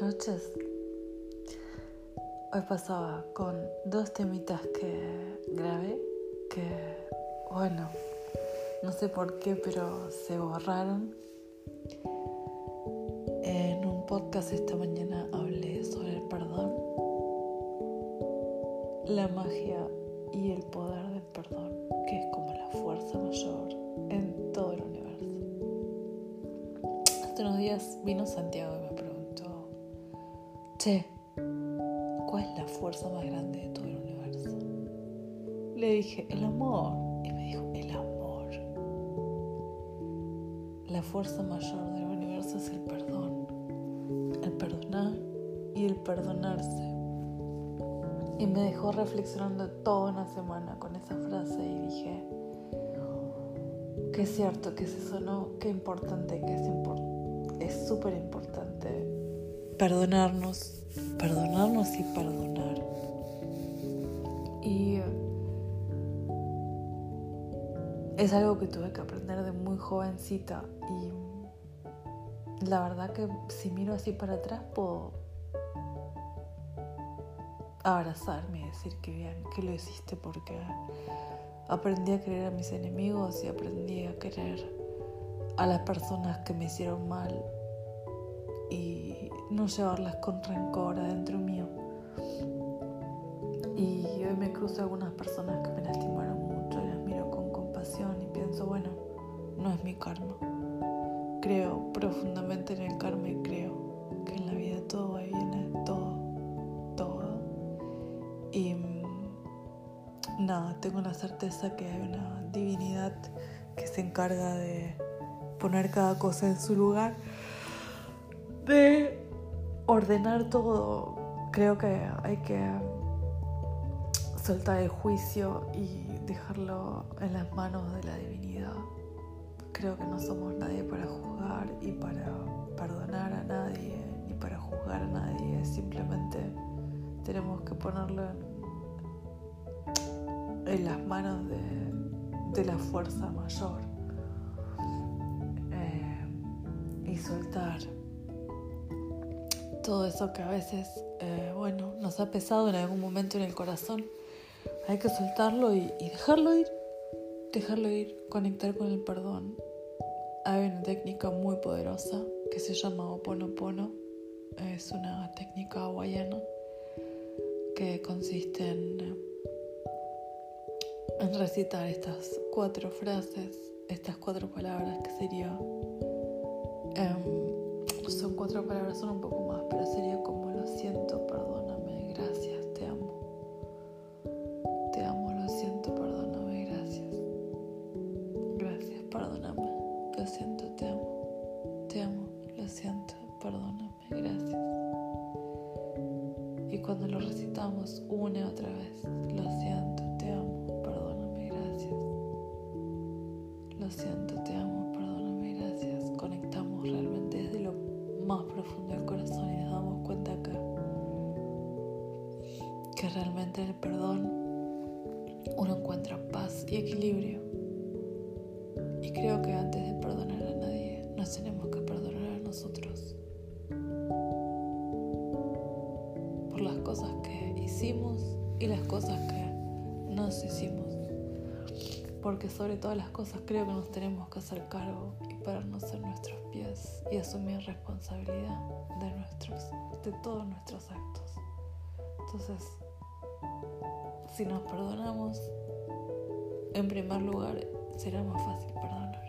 buenas noches. Hoy pasaba con dos temitas que grabé que, bueno, no sé por qué, pero se borraron. En un podcast esta mañana hablé sobre el perdón, la magia y el poder del perdón, que es como la fuerza mayor en todo el universo. Hace unos días vino Santiago y me preguntó, che, ¿cuál es la fuerza más grande de todo el universo? Le dije, el amor. Y me dijo, el amor. La fuerza mayor del universo es el perdón. El perdonar y el perdonarse. Y me dejó reflexionando toda una semana con esa frase y dije, qué cierto, que es eso, ¿no? Qué importante, que es es súper importante perdonarnos, perdonarnos y perdonar. Y es algo que tuve que aprender de muy jovencita y la verdad que si miro así para atrás puedo abrazarme y decir que bien, que lo hiciste porque aprendí a querer a mis enemigos y aprendí a querer a las personas que me hicieron mal y no llevarlas con rencor adentro mío. Y hoy me cruzo algunas personas que me lastimaron mucho y las miro con compasión y pienso, bueno, no es mi karma. Creo profundamente en el karma y creo que en la vida todo va y viene, todo, todo. Y mm, nada, tengo la certeza que hay una divinidad que se encarga de poner cada cosa en su lugar, de ordenar todo. Creo que hay que soltar el juicio y dejarlo en las manos de la divinidad. Creo que no somos nadie para juzgar y para perdonar a nadie, ni para juzgar a nadie. Simplemente tenemos que ponerlo en, las manos de, de la fuerza mayor y soltar todo eso que a veces, eh, bueno, nos ha pesado en algún momento en el corazón. Hay que soltarlo y, y, dejarlo ir, dejarlo ir, conectar con el perdón. Hay una técnica muy poderosa que se llama Oponopono. Es una técnica hawaiana que consiste en, en recitar estas cuatro frases, estas cuatro palabras que sería son cuatro palabras, son un poco más, pero sería como lo siento, perdóname, gracias, te amo. Te amo, lo siento, perdóname, gracias. Gracias, perdóname, lo siento, te amo. Te amo, lo siento, perdóname, gracias. Y cuando lo recitamos una y otra vez, lo siento, te amo, perdóname, gracias. Lo siento, te amo más profundo del corazón y nos damos cuenta que, que realmente el perdón uno encuentra paz y equilibrio. Y creo que antes de perdonar a nadie, nos tenemos que perdonar a nosotros. Por las cosas que hicimos y las cosas que nos hicimos. Porque sobre todas las cosas creo que nos tenemos que hacer cargo pararnos en nuestros pies y asumir responsabilidad de nuestros, de todos nuestros actos. Entonces, si nos perdonamos, en primer lugar será más fácil perdonar.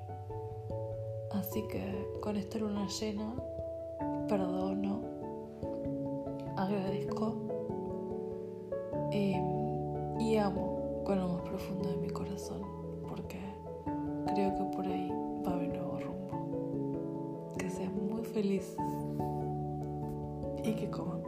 Así que con esta luna llena, perdono, agradezco y, y amo con lo más profundo de mi corazón, porque creo que por ahí feliz y que coman